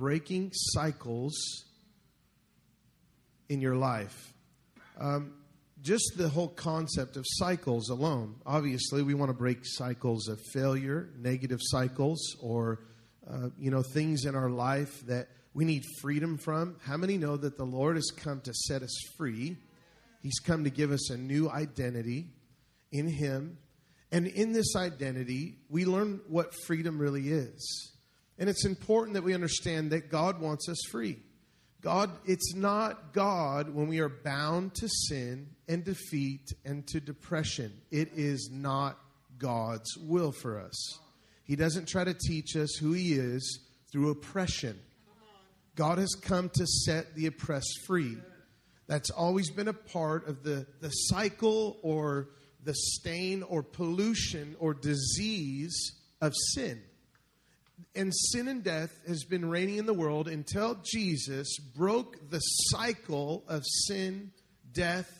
breaking cycles in your life. Um, just the whole concept of cycles alone. Obviously, we want to break cycles of failure, negative cycles, or uh, you know things in our life that we need freedom from. How many know that the Lord has come to set us free? He's come to give us a new identity in Him. And in this identity, we learn what freedom really is. And it's important that we understand that God wants us free. God, it's not God when we are bound to sin and defeat and to depression. It is not God's will for us. He doesn't try to teach us who He is through oppression. God has come to set the oppressed free. That's always been a part of the, the cycle or the stain or pollution or disease of sin. And sin and death has been reigning in the world until Jesus broke the cycle of sin, death,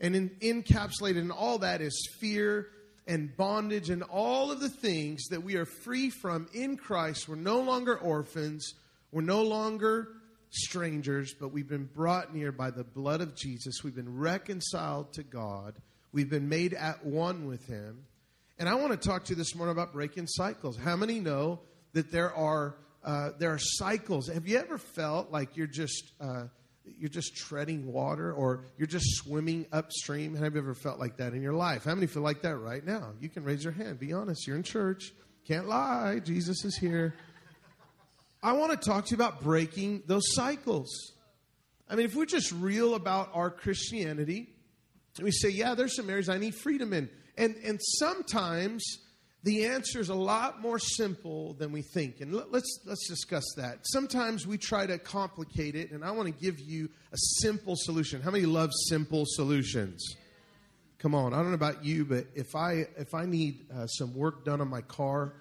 and in, encapsulated in all that is fear and bondage and all of the things that we are free from in Christ. We're no longer orphans. We're no longer strangers, but we've been brought near by the blood of Jesus. We've been reconciled to God. We've been made at one with Him. And I want to talk to you this morning about breaking cycles. How many know that there are uh, there are cycles? Have you ever felt like you're just uh, you're just treading water or you're just swimming upstream? Have you ever felt like that in your life? How many feel like that right now? You can raise your hand. Be honest. You're in church. Can't lie. Jesus is here. I want to talk to you about breaking those cycles. I mean, if we're just real about our Christianity, we say, yeah, there's some areas I need freedom in. And, and sometimes the answer is a lot more simple than we think. And let's, let's discuss that. Sometimes we try to complicate it, and I want to give you a simple solution. How many love simple solutions? Come on, I don't know about you, but if I if I need uh, some work done on my car,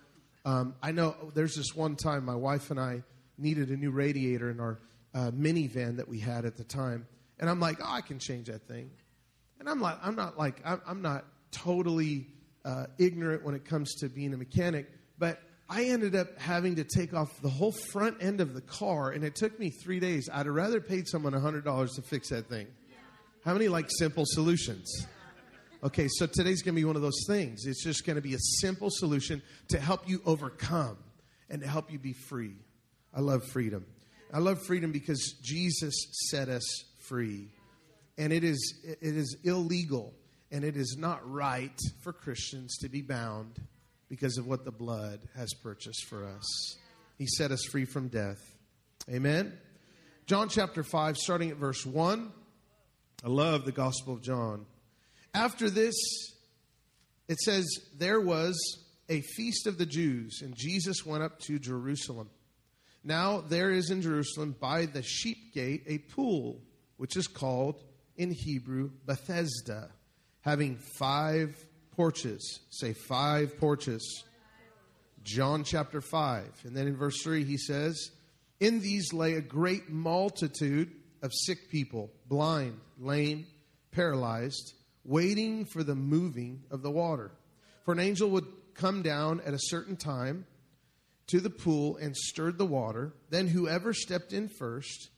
um, I know there's this one time my wife and I needed a new radiator in our uh, minivan that we had at the time, and I'm like, oh, I can change that thing. And I'm like, I'm not like, I'm, I'm not totally uh, ignorant when it comes to being a mechanic, but I ended up having to take off the whole front end of the car, and it took me three days. I'd have rather paid someone $100 to fix that thing. How many like simple solutions? Okay, so today's going to be one of those things. It's just going to be a simple solution to help you overcome and to help you be free. I love freedom. I love freedom because Jesus set us free and it is it is illegal and it is not right for Christians to be bound because of what the blood has purchased for us. He set us free from death. Amen. John chapter 5 starting at verse 1. I love the Gospel of John. After this it says there was a feast of the Jews and Jesus went up to Jerusalem. Now there is in Jerusalem by the sheep gate a pool which is called in Hebrew, Bethesda, having five porches. Say five porches. John chapter 5. And then in verse 3, he says, In these lay a great multitude of sick people, blind, lame, paralyzed, waiting for the moving of the water. For an angel would come down at a certain time to the pool and stirred the water. Then whoever stepped in first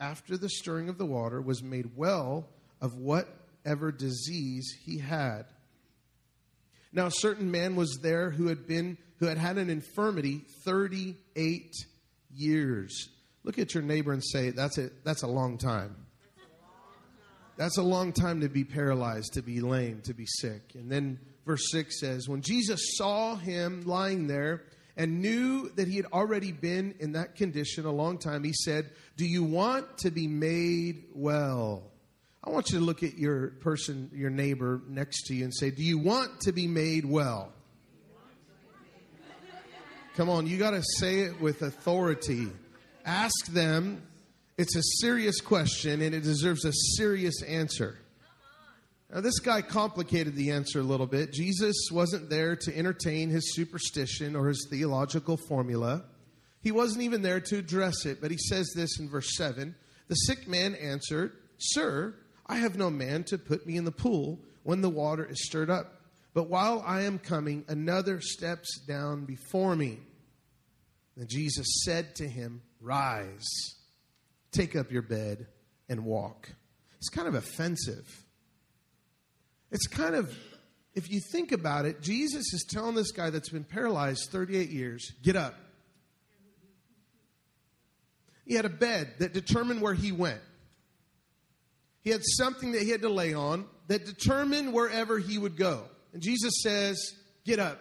after the stirring of the water, was made well of whatever disease he had. Now, a certain man was there who had been who had had an infirmity 38 years. Look at your neighbor and say, "That's a that's a long time." That's a long time to be paralyzed, to be lame, to be sick. And then verse 6 says, When Jesus saw him lying there and knew that he had already been in that condition a long time, he said, Do you want to be made well? I want you to look at your person, your neighbor next to you, and say, Do you want to be made well? Come on, you got to say it with authority. Ask them. It's a serious question and it deserves a serious answer. Now, this guy complicated the answer a little bit. Jesus wasn't there to entertain his superstition or his theological formula. He wasn't even there to address it, but he says this in verse 7 The sick man answered, Sir, I have no man to put me in the pool when the water is stirred up. But while I am coming, another steps down before me. And Jesus said to him, Rise, take up your bed, and walk. It's kind of offensive. It's kind of, if you think about it, Jesus is telling this guy that's been paralyzed 38 years, Get up. He had a bed that determined where he went. He had something that he had to lay on that determined wherever he would go. And Jesus says, Get up.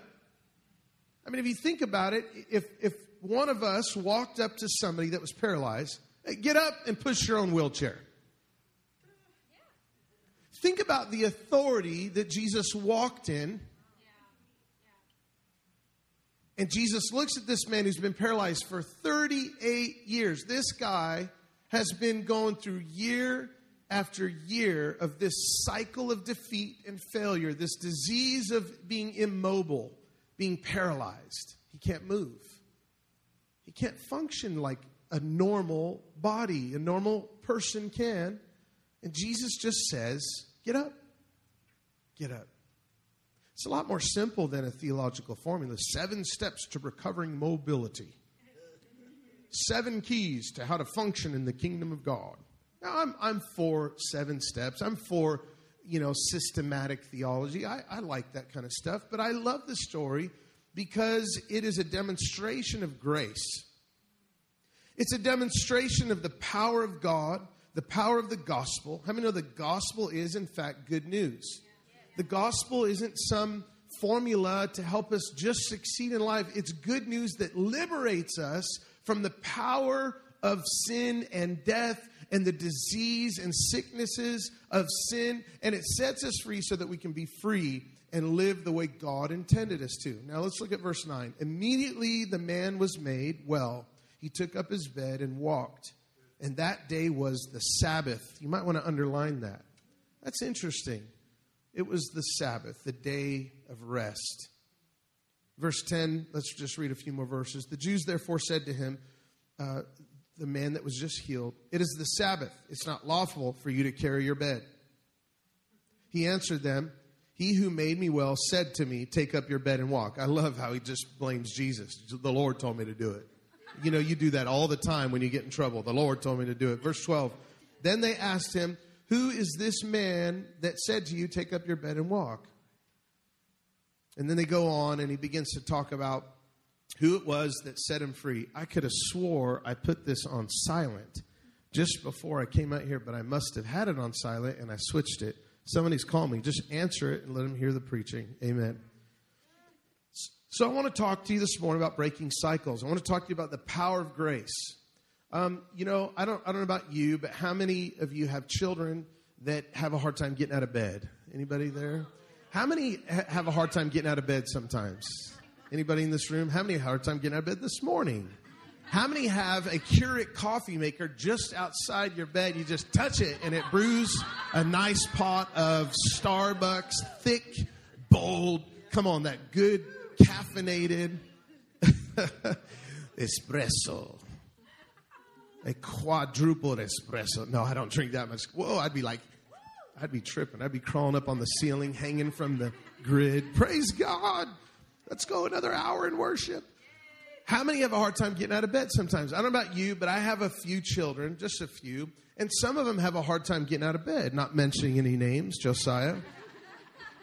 I mean, if you think about it, if, if one of us walked up to somebody that was paralyzed, hey, get up and push your own wheelchair. Think about the authority that Jesus walked in. And Jesus looks at this man who's been paralyzed for 38 years. This guy has been going through year after year of this cycle of defeat and failure, this disease of being immobile, being paralyzed. He can't move. He can't function like a normal body, a normal person can. And Jesus just says, Get up. Get up. It's a lot more simple than a theological formula. Seven steps to recovering mobility, seven keys to how to function in the kingdom of God. Now, I'm, I'm for seven steps. I'm for, you know, systematic theology. I, I like that kind of stuff. But I love the story because it is a demonstration of grace. It's a demonstration of the power of God, the power of the gospel. How many know the gospel is, in fact, good news? The gospel isn't some formula to help us just succeed in life. It's good news that liberates us from the power of sin and death and the disease and sicknesses of sin, and it sets us free so that we can be free and live the way God intended us to. Now let's look at verse 9. Immediately the man was made well. He took up his bed and walked. And that day was the Sabbath. You might want to underline that. That's interesting. It was the Sabbath, the day of rest. Verse 10, let's just read a few more verses. The Jews therefore said to him, uh, the man that was just healed, It is the Sabbath. It's not lawful for you to carry your bed. He answered them, He who made me well said to me, Take up your bed and walk. I love how he just blames Jesus. The Lord told me to do it. You know, you do that all the time when you get in trouble. The Lord told me to do it. Verse 12. Then they asked him, Who is this man that said to you, Take up your bed and walk? And then they go on and he begins to talk about who it was that set him free. I could have swore I put this on silent just before I came out here, but I must have had it on silent and I switched it. Somebody's calling me. Just answer it and let them hear the preaching. Amen. So I want to talk to you this morning about breaking cycles. I want to talk to you about the power of grace. Um, you know, I don't, I don't know about you, but how many of you have children that have a hard time getting out of bed? Anybody there? How many ha- have a hard time getting out of bed sometimes? Anybody in this room? How many have a hard time getting out of bed this morning? How many have a Keurig coffee maker just outside your bed? You just touch it and it brews a nice pot of Starbucks, thick, bold, come on, that good caffeinated espresso. A quadruple espresso. No, I don't drink that much. Whoa, I'd be like, I'd be tripping. I'd be crawling up on the ceiling, hanging from the grid. Praise God. Let's go another hour in worship. How many have a hard time getting out of bed sometimes? I don't know about you, but I have a few children, just a few, and some of them have a hard time getting out of bed, not mentioning any names. Josiah.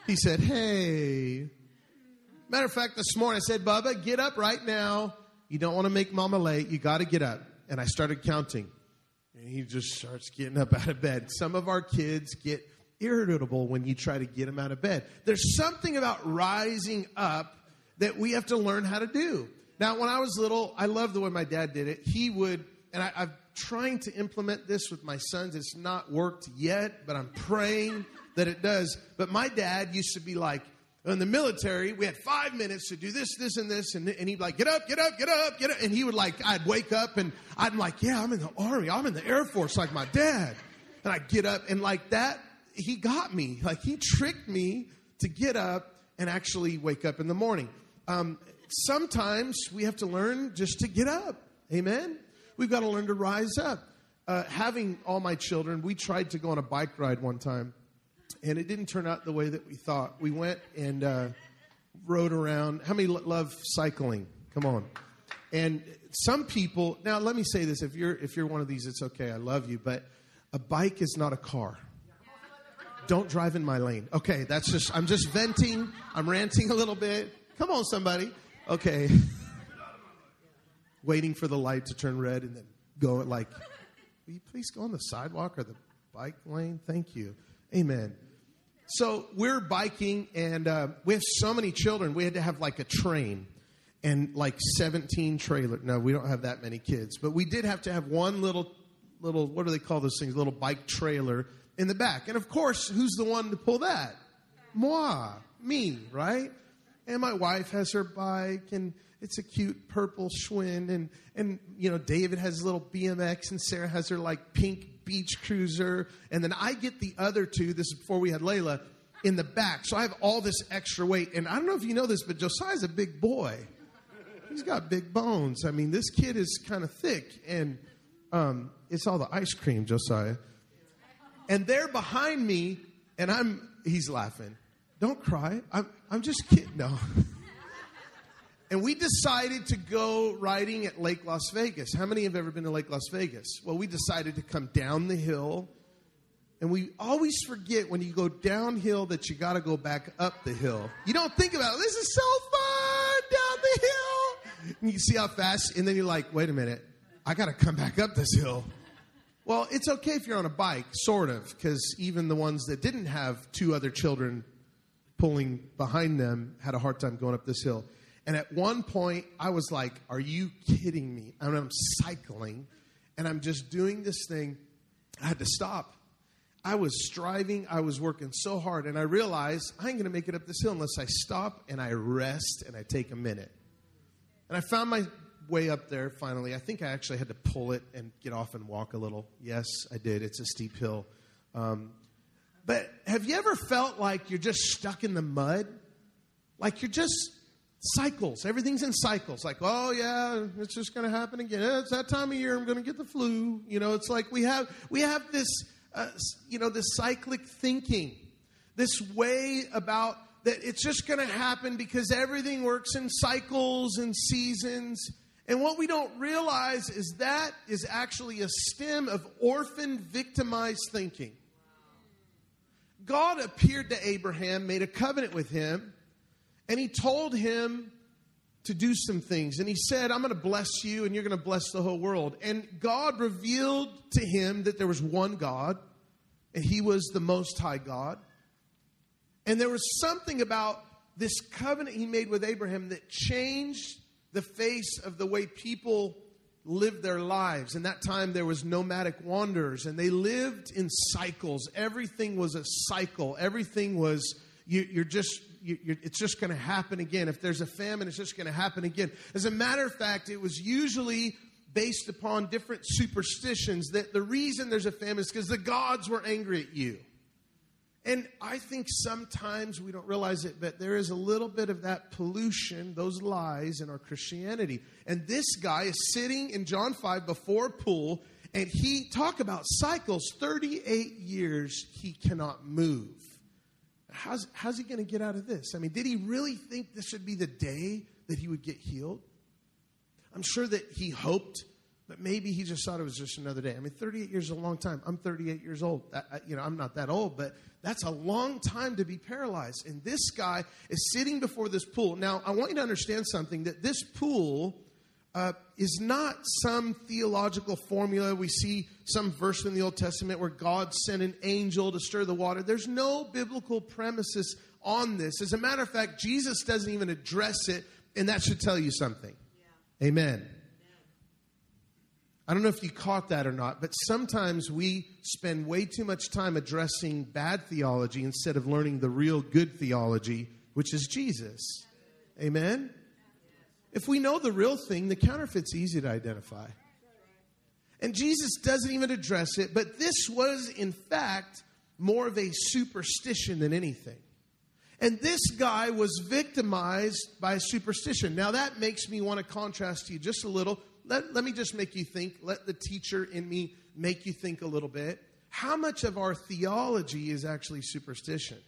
He said, Hey. Matter of fact, this morning I said, Bubba, get up right now. You don't want to make mama late. You got to get up. And I started counting. And he just starts getting up out of bed. Some of our kids get irritable when you try to get them out of bed. There's something about rising up that we have to learn how to do. Now, when I was little, I loved the way my dad did it. He would, and I, I'm trying to implement this with my sons. It's not worked yet, but I'm praying that it does. But my dad used to be like, in the military, we had five minutes to do this, this, and this. And, and he'd be like, get up, get up, get up, get up. And he would like, I'd wake up and I'm like, yeah, I'm in the army. I'm in the Air Force like my dad. And I'd get up and like that, he got me. Like he tricked me to get up and actually wake up in the morning. Um, sometimes we have to learn just to get up. Amen. We've got to learn to rise up. Uh, having all my children, we tried to go on a bike ride one time, and it didn't turn out the way that we thought. We went and uh, rode around. How many love cycling? Come on. And some people, now let me say this if you're, if you're one of these, it's okay, I love you, but a bike is not a car. Don't drive in my lane. Okay, that's just, I'm just venting, I'm ranting a little bit. Come on, somebody. Okay. Waiting for the light to turn red and then go like, will you please go on the sidewalk or the bike lane? Thank you. Amen. So we're biking and uh, we have so many children. We had to have like a train and like 17 trailer. No, we don't have that many kids, but we did have to have one little, little, what do they call those things? Little bike trailer in the back. And of course, who's the one to pull that? Moi, me, right? And my wife has her bike and it's a cute purple Schwinn and and you know David has his little BMX and Sarah has her like pink beach cruiser. And then I get the other two this is before we had Layla in the back. So I have all this extra weight. And I don't know if you know this but Josiah's a big boy. He's got big bones. I mean this kid is kind of thick. And um, it's all the ice cream Josiah. And they're behind me and I'm he's laughing don't cry I'm I'm just kidding no And we decided to go riding at Lake Las Vegas. How many have ever been to Lake Las Vegas? Well, we decided to come down the hill. And we always forget when you go downhill that you got to go back up the hill. You don't think about it. This is so fun down the hill. And you see how fast, and then you're like, wait a minute, I got to come back up this hill. Well, it's okay if you're on a bike, sort of, because even the ones that didn't have two other children pulling behind them had a hard time going up this hill. And at one point, I was like, Are you kidding me? I'm cycling and I'm just doing this thing. I had to stop. I was striving, I was working so hard, and I realized I ain't gonna make it up this hill unless I stop and I rest and I take a minute. And I found my way up there finally. I think I actually had to pull it and get off and walk a little. Yes, I did. It's a steep hill. Um, but have you ever felt like you're just stuck in the mud? Like you're just cycles. Everything's in cycles. Like, oh yeah, it's just going to happen again. It's that time of year. I'm going to get the flu. You know, it's like we have we have this, uh, you know, this cyclic thinking, this way about that it's just going to happen because everything works in cycles and seasons. And what we don't realize is that is actually a stem of orphan victimized thinking. God appeared to Abraham, made a covenant with him and he told him to do some things. And he said, I'm going to bless you and you're going to bless the whole world. And God revealed to him that there was one God, and he was the Most High God. And there was something about this covenant he made with Abraham that changed the face of the way people lived their lives. In that time, there was nomadic wanderers, and they lived in cycles. Everything was a cycle. Everything was you, are just you, it's just going to happen again. If there's a famine, it's just going to happen again. As a matter of fact, it was usually based upon different superstitions that the reason there's a famine is because the gods were angry at you. And I think sometimes we don't realize it, but there is a little bit of that pollution, those lies in our Christianity. And this guy is sitting in John 5 before pool, and he talk about cycles 38 years he cannot move how's, how's he going to get out of this? I mean, did he really think this would be the day that he would get healed? I'm sure that he hoped, but maybe he just thought it was just another day. I mean, 38 years is a long time. I'm 38 years old. I, you know, I'm not that old, but that's a long time to be paralyzed. And this guy is sitting before this pool. Now, I want you to understand something that this pool uh, is not some theological formula. We see some verse in the Old Testament where God sent an angel to stir the water. There's no biblical premises on this. As a matter of fact, Jesus doesn't even address it, and that should tell you something. Yeah. Amen. I don't know if you caught that or not, but sometimes we spend way too much time addressing bad theology instead of learning the real good theology, which is Jesus. Amen? If we know the real thing, the counterfeit's easy to identify. And Jesus doesn't even address it, but this was, in fact, more of a superstition than anything. And this guy was victimized by superstition. Now, that makes me want to contrast to you just a little. Let, let me just make you think. Let the teacher in me make you think a little bit. How much of our theology is actually superstition?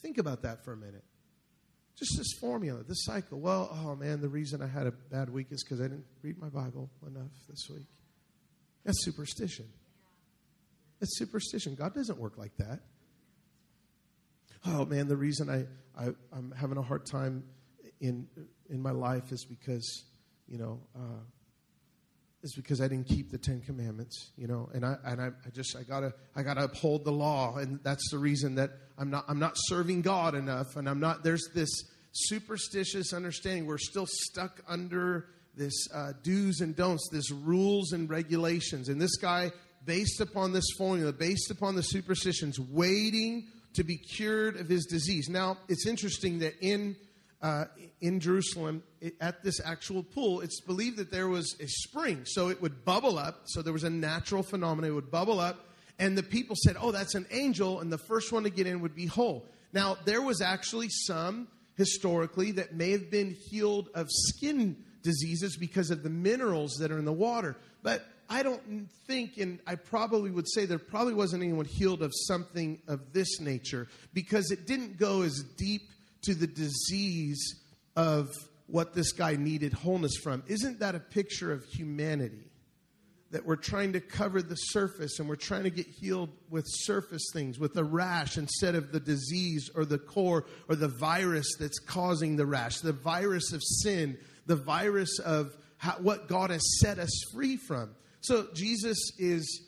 Think about that for a minute. Just this formula, this cycle. Well, oh man, the reason I had a bad week is because I didn't read my Bible enough this week. That's superstition. That's superstition. God doesn't work like that. Oh man, the reason I, I I'm having a hard time in in my life is because you know uh, is because I didn't keep the Ten Commandments, you know, and I and I, I, just I gotta I gotta uphold the law, and that's the reason that I'm not I'm not serving God enough, and I'm not. There's this superstitious understanding. We're still stuck under this uh, do's and don'ts, this rules and regulations, and this guy, based upon this formula, based upon the superstitions, waiting to be cured of his disease. Now, it's interesting that in uh, in Jerusalem it, at this actual pool, it's believed that there was a spring, so it would bubble up. So there was a natural phenomenon; it would bubble up, and the people said, "Oh, that's an angel," and the first one to get in would be whole. Now, there was actually some historically that may have been healed of skin diseases because of the minerals that are in the water, but I don't think, and I probably would say there probably wasn't anyone healed of something of this nature because it didn't go as deep to the disease of what this guy needed wholeness from. Isn't that a picture of humanity? That we're trying to cover the surface and we're trying to get healed with surface things, with a rash instead of the disease or the core or the virus that's causing the rash, the virus of sin, the virus of how, what God has set us free from. So Jesus is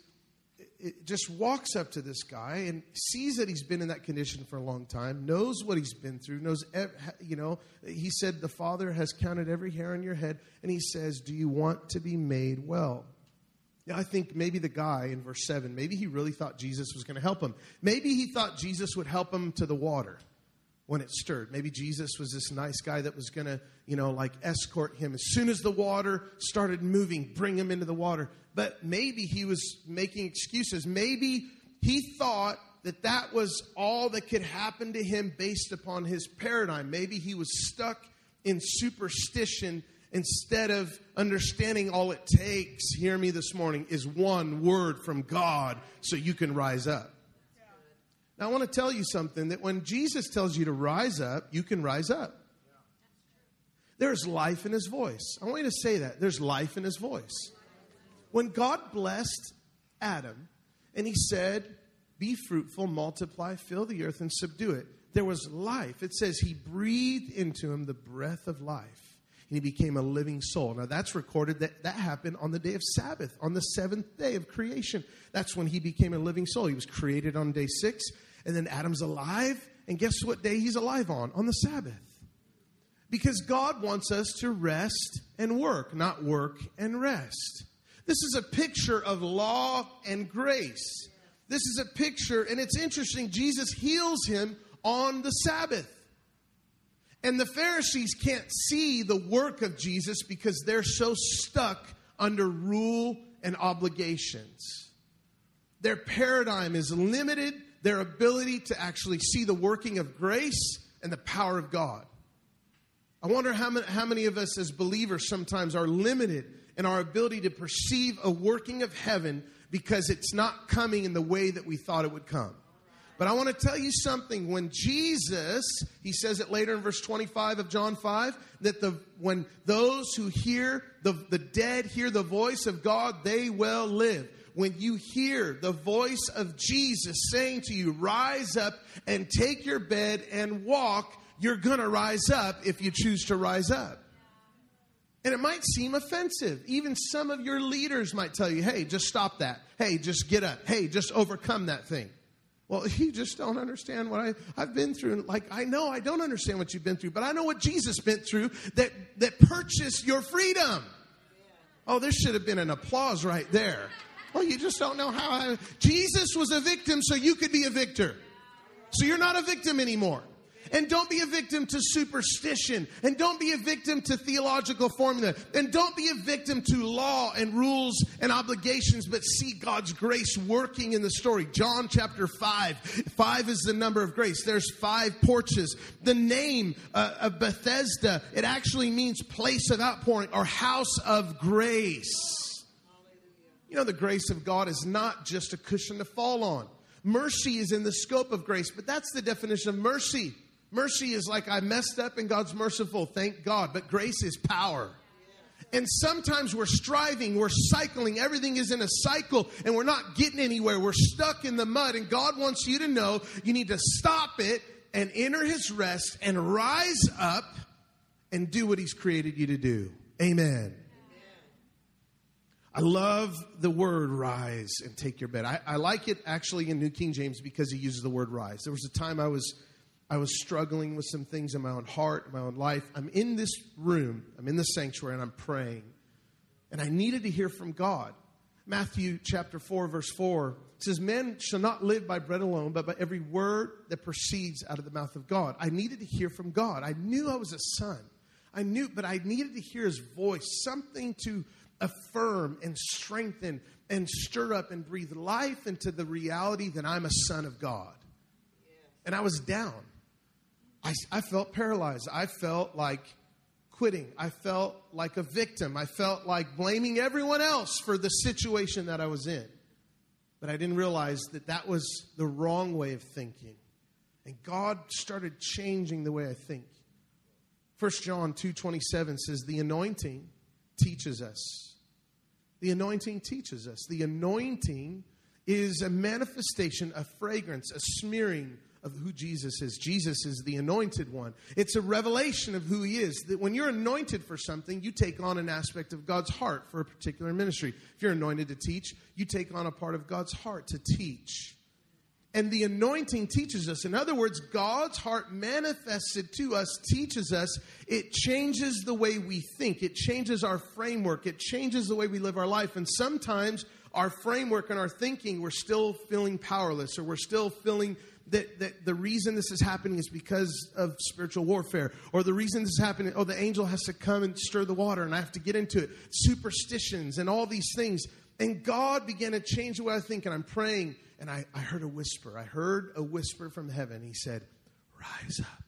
just walks up to this guy and sees that he's been in that condition for a long time, knows what he's been through, knows, you know, he said, The Father has counted every hair on your head, and he says, Do you want to be made well? Now, I think maybe the guy in verse 7, maybe he really thought Jesus was going to help him. Maybe he thought Jesus would help him to the water when it stirred. Maybe Jesus was this nice guy that was going to, you know, like escort him. As soon as the water started moving, bring him into the water but maybe he was making excuses. Maybe he thought that that was all that could happen to him based upon his paradigm. Maybe he was stuck in superstition instead of understanding all it takes, hear me this morning, is one word from God so you can rise up. Now, I want to tell you something that when Jesus tells you to rise up, you can rise up. There's life in his voice. I want you to say that. There's life in his voice. When God blessed Adam and he said, Be fruitful, multiply, fill the earth, and subdue it, there was life. It says he breathed into him the breath of life and he became a living soul. Now that's recorded that that happened on the day of Sabbath, on the seventh day of creation. That's when he became a living soul. He was created on day six, and then Adam's alive. And guess what day he's alive on? On the Sabbath. Because God wants us to rest and work, not work and rest. This is a picture of law and grace. This is a picture, and it's interesting. Jesus heals him on the Sabbath. And the Pharisees can't see the work of Jesus because they're so stuck under rule and obligations. Their paradigm is limited, their ability to actually see the working of grace and the power of God. I wonder how many, how many of us as believers sometimes are limited and our ability to perceive a working of heaven because it's not coming in the way that we thought it would come. But I want to tell you something. When Jesus, he says it later in verse 25 of John 5, that the when those who hear the, the dead hear the voice of God, they will live. When you hear the voice of Jesus saying to you, rise up and take your bed and walk, you're going to rise up if you choose to rise up. And it might seem offensive. Even some of your leaders might tell you, hey, just stop that. Hey, just get up. Hey, just overcome that thing. Well, you just don't understand what I, I've been through. Like, I know I don't understand what you've been through, but I know what Jesus went through that, that purchased your freedom. Oh, there should have been an applause right there. Well, you just don't know how I, Jesus was a victim so you could be a victor. So you're not a victim anymore. And don't be a victim to superstition. And don't be a victim to theological formula. And don't be a victim to law and rules and obligations, but see God's grace working in the story. John chapter 5. Five is the number of grace. There's five porches. The name uh, of Bethesda, it actually means place of outpouring or house of grace. You know, the grace of God is not just a cushion to fall on. Mercy is in the scope of grace, but that's the definition of mercy Mercy is like I messed up and God's merciful, thank God. But grace is power. And sometimes we're striving, we're cycling, everything is in a cycle, and we're not getting anywhere. We're stuck in the mud, and God wants you to know you need to stop it and enter His rest and rise up and do what He's created you to do. Amen. I love the word rise and take your bed. I, I, like it actually in New King James because he uses the word rise. There was a time I was I was struggling with some things in my own heart, my own life. I'm in this room, I'm in the sanctuary, and I'm praying. And I needed to hear from God. Matthew chapter 4, verse 4 says, Men shall not live by bread alone, but by every word that proceeds out of the mouth of God. I needed to hear from God. I knew I was a son. I knew, but I needed to hear his voice, something to affirm and strengthen and stir up and breathe life into the reality that I'm a son of God. And I was down. I, I felt paralyzed. I felt like quitting. I felt like a victim. I felt like blaming everyone else for the situation that I was in. But I didn't realize that that was the wrong way of thinking. And God started changing the way I think. 1 John 2:27 says the anointing teaches us. The anointing teaches us. The anointing is a manifestation, a fragrance, a smearing of who Jesus is. Jesus is the anointed one. It's a revelation of who he is. That when you're anointed for something, you take on an aspect of God's heart for a particular ministry. If you're anointed to teach, you take on a part of God's heart to teach. And the anointing teaches us. In other words, God's heart manifested to us teaches us. It changes the way we think, it changes our framework, it changes the way we live our life. And sometimes our framework and our thinking, we're still feeling powerless or we're still feeling that, that the reason this is happening is because of spiritual warfare, or the reason this is happening, oh, the angel has to come and stir the water, and I have to get into it. Superstitions and all these things. And God began to change the way I think, and I'm praying and I, I heard a whisper. I heard a whisper from heaven. He said, Rise up.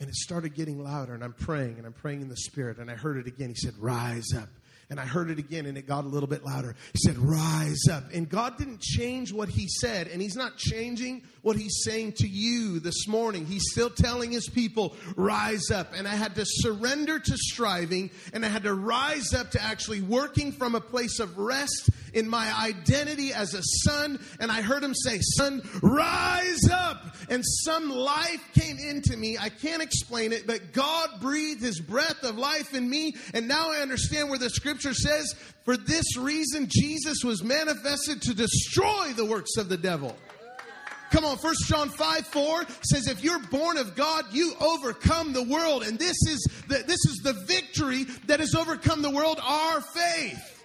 And it started getting louder, and I'm praying, and I'm praying in the Spirit, and I heard it again. He said, Rise up. And I heard it again and it got a little bit louder. He said, Rise up. And God didn't change what He said, and He's not changing what He's saying to you this morning. He's still telling His people, Rise up. And I had to surrender to striving, and I had to rise up to actually working from a place of rest in my identity as a son. And I heard Him say, Son, rise up. And some life came into me. I can't explain it, but God breathed His breath of life in me. And now I understand where the scripture scripture says, For this reason, Jesus was manifested to destroy the works of the devil. Come on, First John 5 4 says, If you're born of God, you overcome the world. And this is the, this is the victory that has overcome the world, our faith.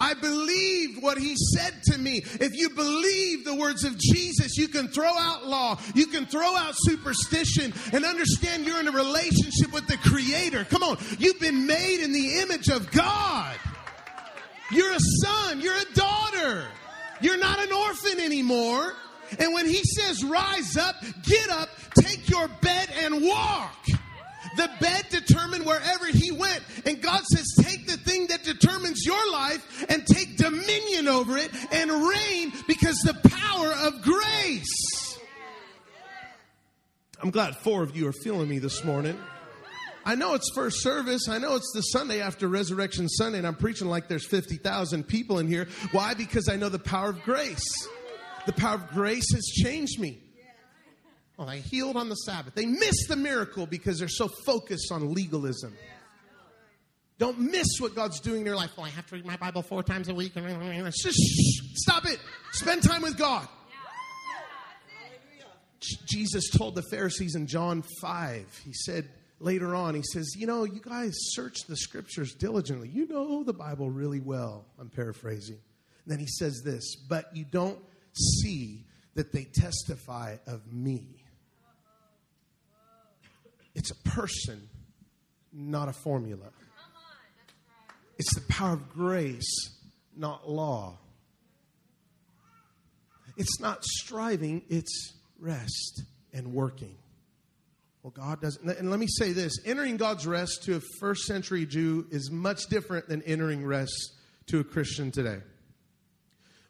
I believe what he said to me. If you believe the words of Jesus, you can throw out law, you can throw out superstition, and understand you're in a relationship with the Creator. Come on, you've been made in the image of God. You're a son, you're a daughter, you're not an orphan anymore. And when he says, rise up, get up, take your bed and walk. The bed determined wherever he went. And God says, take the thing that determines your life and take dominion over it and reign because the power of grace. I'm glad four of you are feeling me this morning. I know it's first service. I know it's the Sunday after Resurrection Sunday, and I'm preaching like there's 50,000 people in here. Why? Because I know the power of grace. The power of grace has changed me. Well, they healed on the Sabbath. They miss the miracle because they're so focused on legalism. Don't miss what God's doing in your life. Well, I have to read my Bible four times a week. Just stop it. Spend time with God. Jesus told the Pharisees in John 5, he said later on, he says, You know, you guys search the scriptures diligently. You know the Bible really well. I'm paraphrasing. And then he says this, but you don't see that they testify of me. It's a person, not a formula. It's the power of grace, not law. It's not striving, it's rest and working. Well, God doesn't. And let me say this entering God's rest to a first century Jew is much different than entering rest to a Christian today.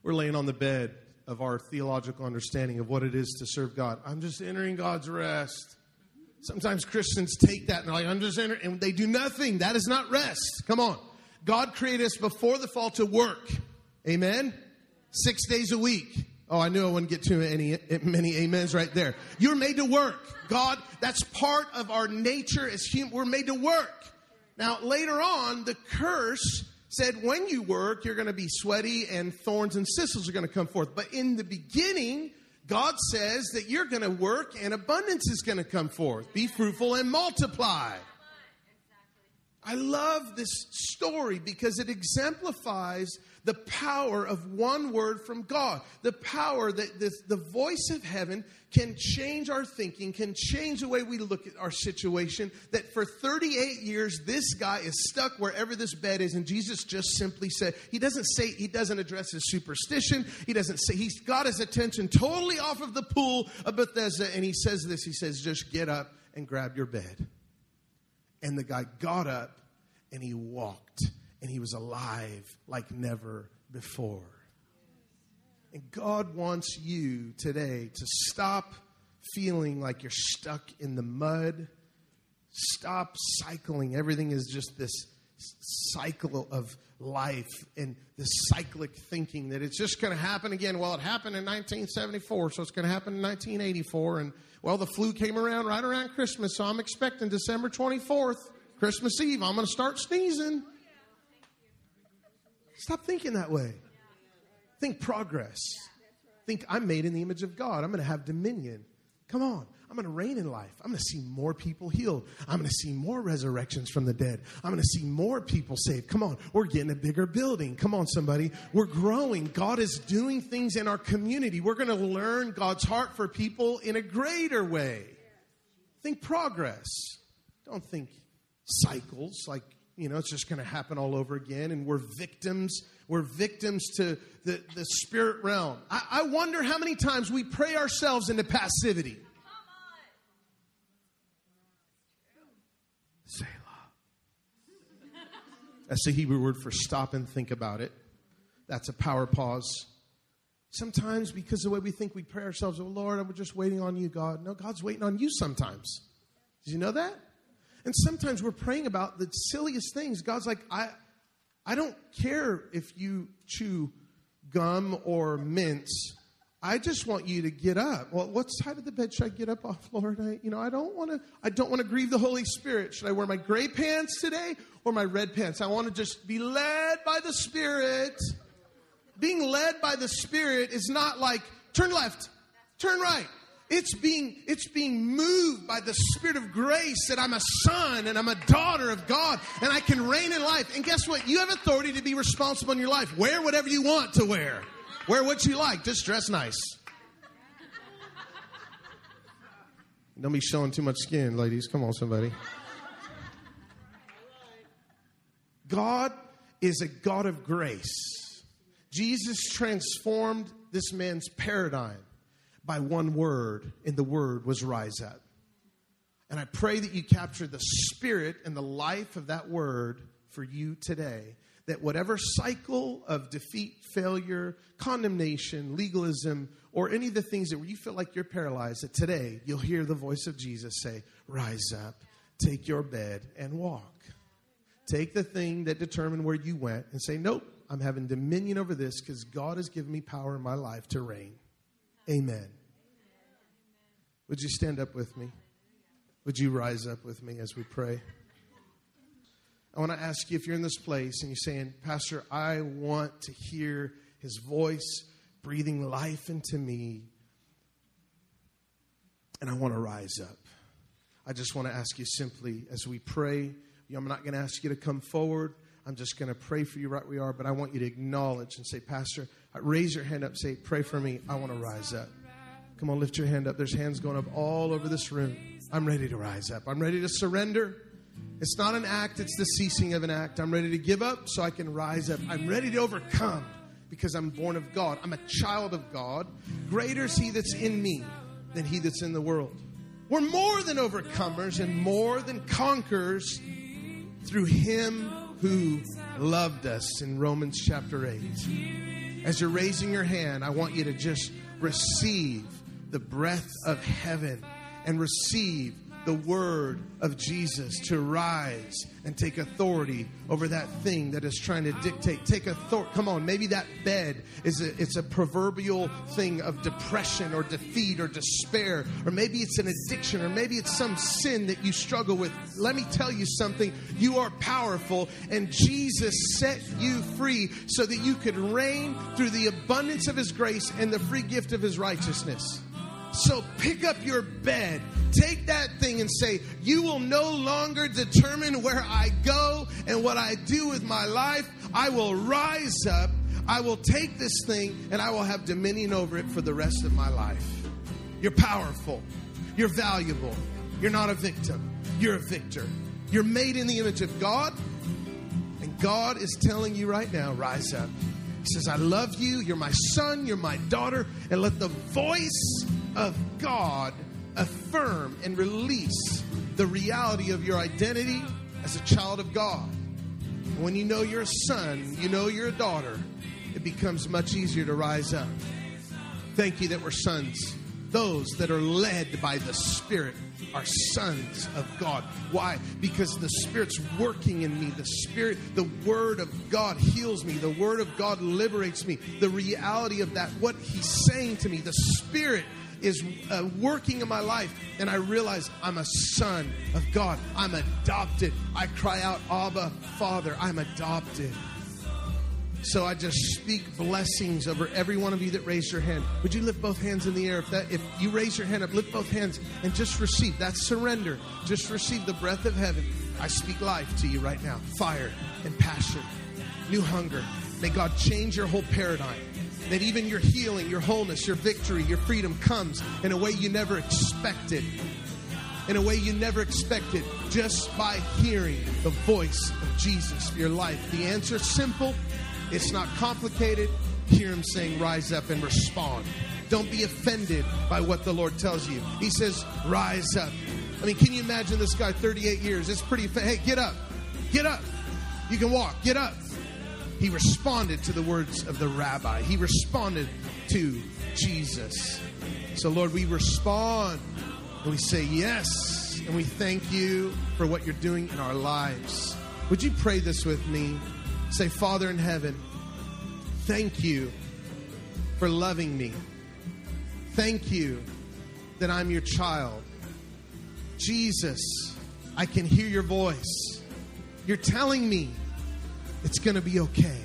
We're laying on the bed of our theological understanding of what it is to serve God. I'm just entering God's rest. Sometimes Christians take that and they're like, I'm just and they do nothing. That is not rest. Come on. God created us before the fall to work. Amen? Six days a week. Oh, I knew I wouldn't get too many, many amens right there. You're made to work. God, that's part of our nature as human. We're made to work. Now, later on, the curse said when you work, you're going to be sweaty and thorns and thistles are going to come forth. But in the beginning, God says that you're going to work and abundance is going to come forth. Be fruitful and multiply. I love this story because it exemplifies the power of one word from God. The power that this, the voice of heaven can change our thinking, can change the way we look at our situation. That for 38 years, this guy is stuck wherever this bed is, and Jesus just simply said, He doesn't say, He doesn't address his superstition. He doesn't say, He's got his attention totally off of the pool of Bethesda, and He says this He says, Just get up and grab your bed. And the guy got up and he walked and he was alive like never before. And God wants you today to stop feeling like you're stuck in the mud. Stop cycling. Everything is just this cycle of life and this cyclic thinking that it's just going to happen again. Well, it happened in 1974, so it's going to happen in 1984. And well, the flu came around right around Christmas, so I'm expecting December 24th, Christmas Eve, I'm going to start sneezing. Stop thinking that way. Think progress. Think I'm made in the image of God. I'm going to have dominion. Come on. I'm going to reign in life. I'm going to see more people healed. I'm going to see more resurrections from the dead. I'm going to see more people saved. Come on. We're getting a bigger building. Come on, somebody. We're growing. God is doing things in our community. We're going to learn God's heart for people in a greater way. Think progress. Don't think cycles like you know, it's just going to happen all over again. And we're victims. We're victims to the, the spirit realm. I, I wonder how many times we pray ourselves into passivity. Selah. That's the Hebrew word for stop and think about it. That's a power pause. Sometimes, because of the way we think, we pray ourselves, oh Lord, I'm just waiting on you, God. No, God's waiting on you sometimes. Did you know that? And sometimes we're praying about the silliest things. God's like, I, I don't care if you chew gum or mints. I just want you to get up. Well, what side of the bed should I get up off, Lord? I, you know, I don't want to. I don't want to grieve the Holy Spirit. Should I wear my gray pants today or my red pants? I want to just be led by the Spirit. Being led by the Spirit is not like turn left, turn right. It's being, it's being moved by the Spirit of grace that I'm a son and I'm a daughter of God and I can reign in life. And guess what? You have authority to be responsible in your life. Wear whatever you want to wear. Wear what you like. Just dress nice. Don't be showing too much skin, ladies. Come on, somebody. God is a God of grace. Jesus transformed this man's paradigm by one word, and the word was rise up. And I pray that you capture the spirit and the life of that word for you today. That whatever cycle of defeat, failure, condemnation, legalism, or any of the things that where you feel like you're paralyzed, that today you'll hear the voice of Jesus say, Rise up, take your bed, and walk. Take the thing that determined where you went and say, Nope, I'm having dominion over this because God has given me power in my life to reign. Amen. Would you stand up with me? Would you rise up with me as we pray? I want to ask you if you're in this place and you're saying, Pastor, I want to hear his voice breathing life into me, and I want to rise up. I just want to ask you simply as we pray, I'm not going to ask you to come forward. I'm just going to pray for you right where you are, but I want you to acknowledge and say, Pastor, raise your hand up, say, Pray for me. I want to rise up. Come on, lift your hand up. There's hands going up all over this room. I'm ready to rise up. I'm ready to surrender. It's not an act, it's the ceasing of an act. I'm ready to give up so I can rise up. I'm ready to overcome because I'm born of God. I'm a child of God. Greater is He that's in me than He that's in the world. We're more than overcomers and more than conquerors through Him who loved us in Romans chapter 8. As you're raising your hand, I want you to just receive the breath of heaven and receive the word of Jesus to rise and take authority over that thing that is trying to dictate. Take authority. Come on, maybe that bed is a, it's a proverbial thing of depression or defeat or despair, or maybe it's an addiction, or maybe it's some sin that you struggle with. Let me tell you something. You are powerful, and Jesus set you free so that you could reign through the abundance of His grace and the free gift of His righteousness. So pick up your bed, take that thing and say, You will no longer determine where I go and what I do with my life. I will rise up, I will take this thing, and I will have dominion over it for the rest of my life. You're powerful, you're valuable, you're not a victim, you're a victor. You're made in the image of God, and God is telling you right now, Rise up. He says, I love you. You're my son. You're my daughter. And let the voice of God affirm and release the reality of your identity as a child of God. When you know you're a son, you know you're a daughter, it becomes much easier to rise up. Thank you that we're sons. Those that are led by the Spirit are sons of God. Why? Because the Spirit's working in me. The Spirit, the Word of God heals me. The Word of God liberates me. The reality of that, what He's saying to me, the Spirit is uh, working in my life, and I realize I'm a son of God. I'm adopted. I cry out, Abba, Father, I'm adopted. So I just speak blessings over every one of you that raised your hand. Would you lift both hands in the air? If that if you raise your hand up, lift both hands and just receive. That's surrender. Just receive the breath of heaven. I speak life to you right now. Fire and passion. New hunger. May God change your whole paradigm. That even your healing, your wholeness, your victory, your freedom comes in a way you never expected. In a way you never expected, just by hearing the voice of Jesus for your life. The answer is simple, it's not complicated. Hear him saying, Rise up and respond. Don't be offended by what the Lord tells you. He says, Rise up. I mean, can you imagine this guy 38 years? It's pretty, fa- hey, get up. Get up. You can walk. Get up. He responded to the words of the rabbi, he responded to Jesus. So, Lord, we respond and we say yes, and we thank you for what you're doing in our lives. Would you pray this with me? Say, Father in heaven, thank you for loving me. Thank you that I'm your child. Jesus, I can hear your voice. You're telling me it's going to be okay.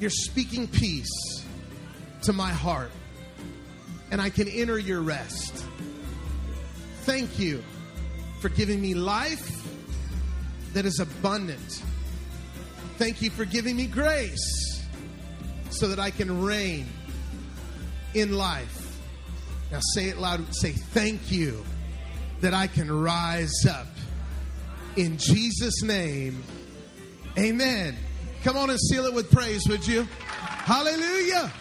You're speaking peace to my heart, and I can enter your rest. Thank you for giving me life that is abundant. Thank you for giving me grace so that I can reign in life. Now say it loud. Say, Thank you that I can rise up. In Jesus' name, amen. Come on and seal it with praise, would you? Hallelujah.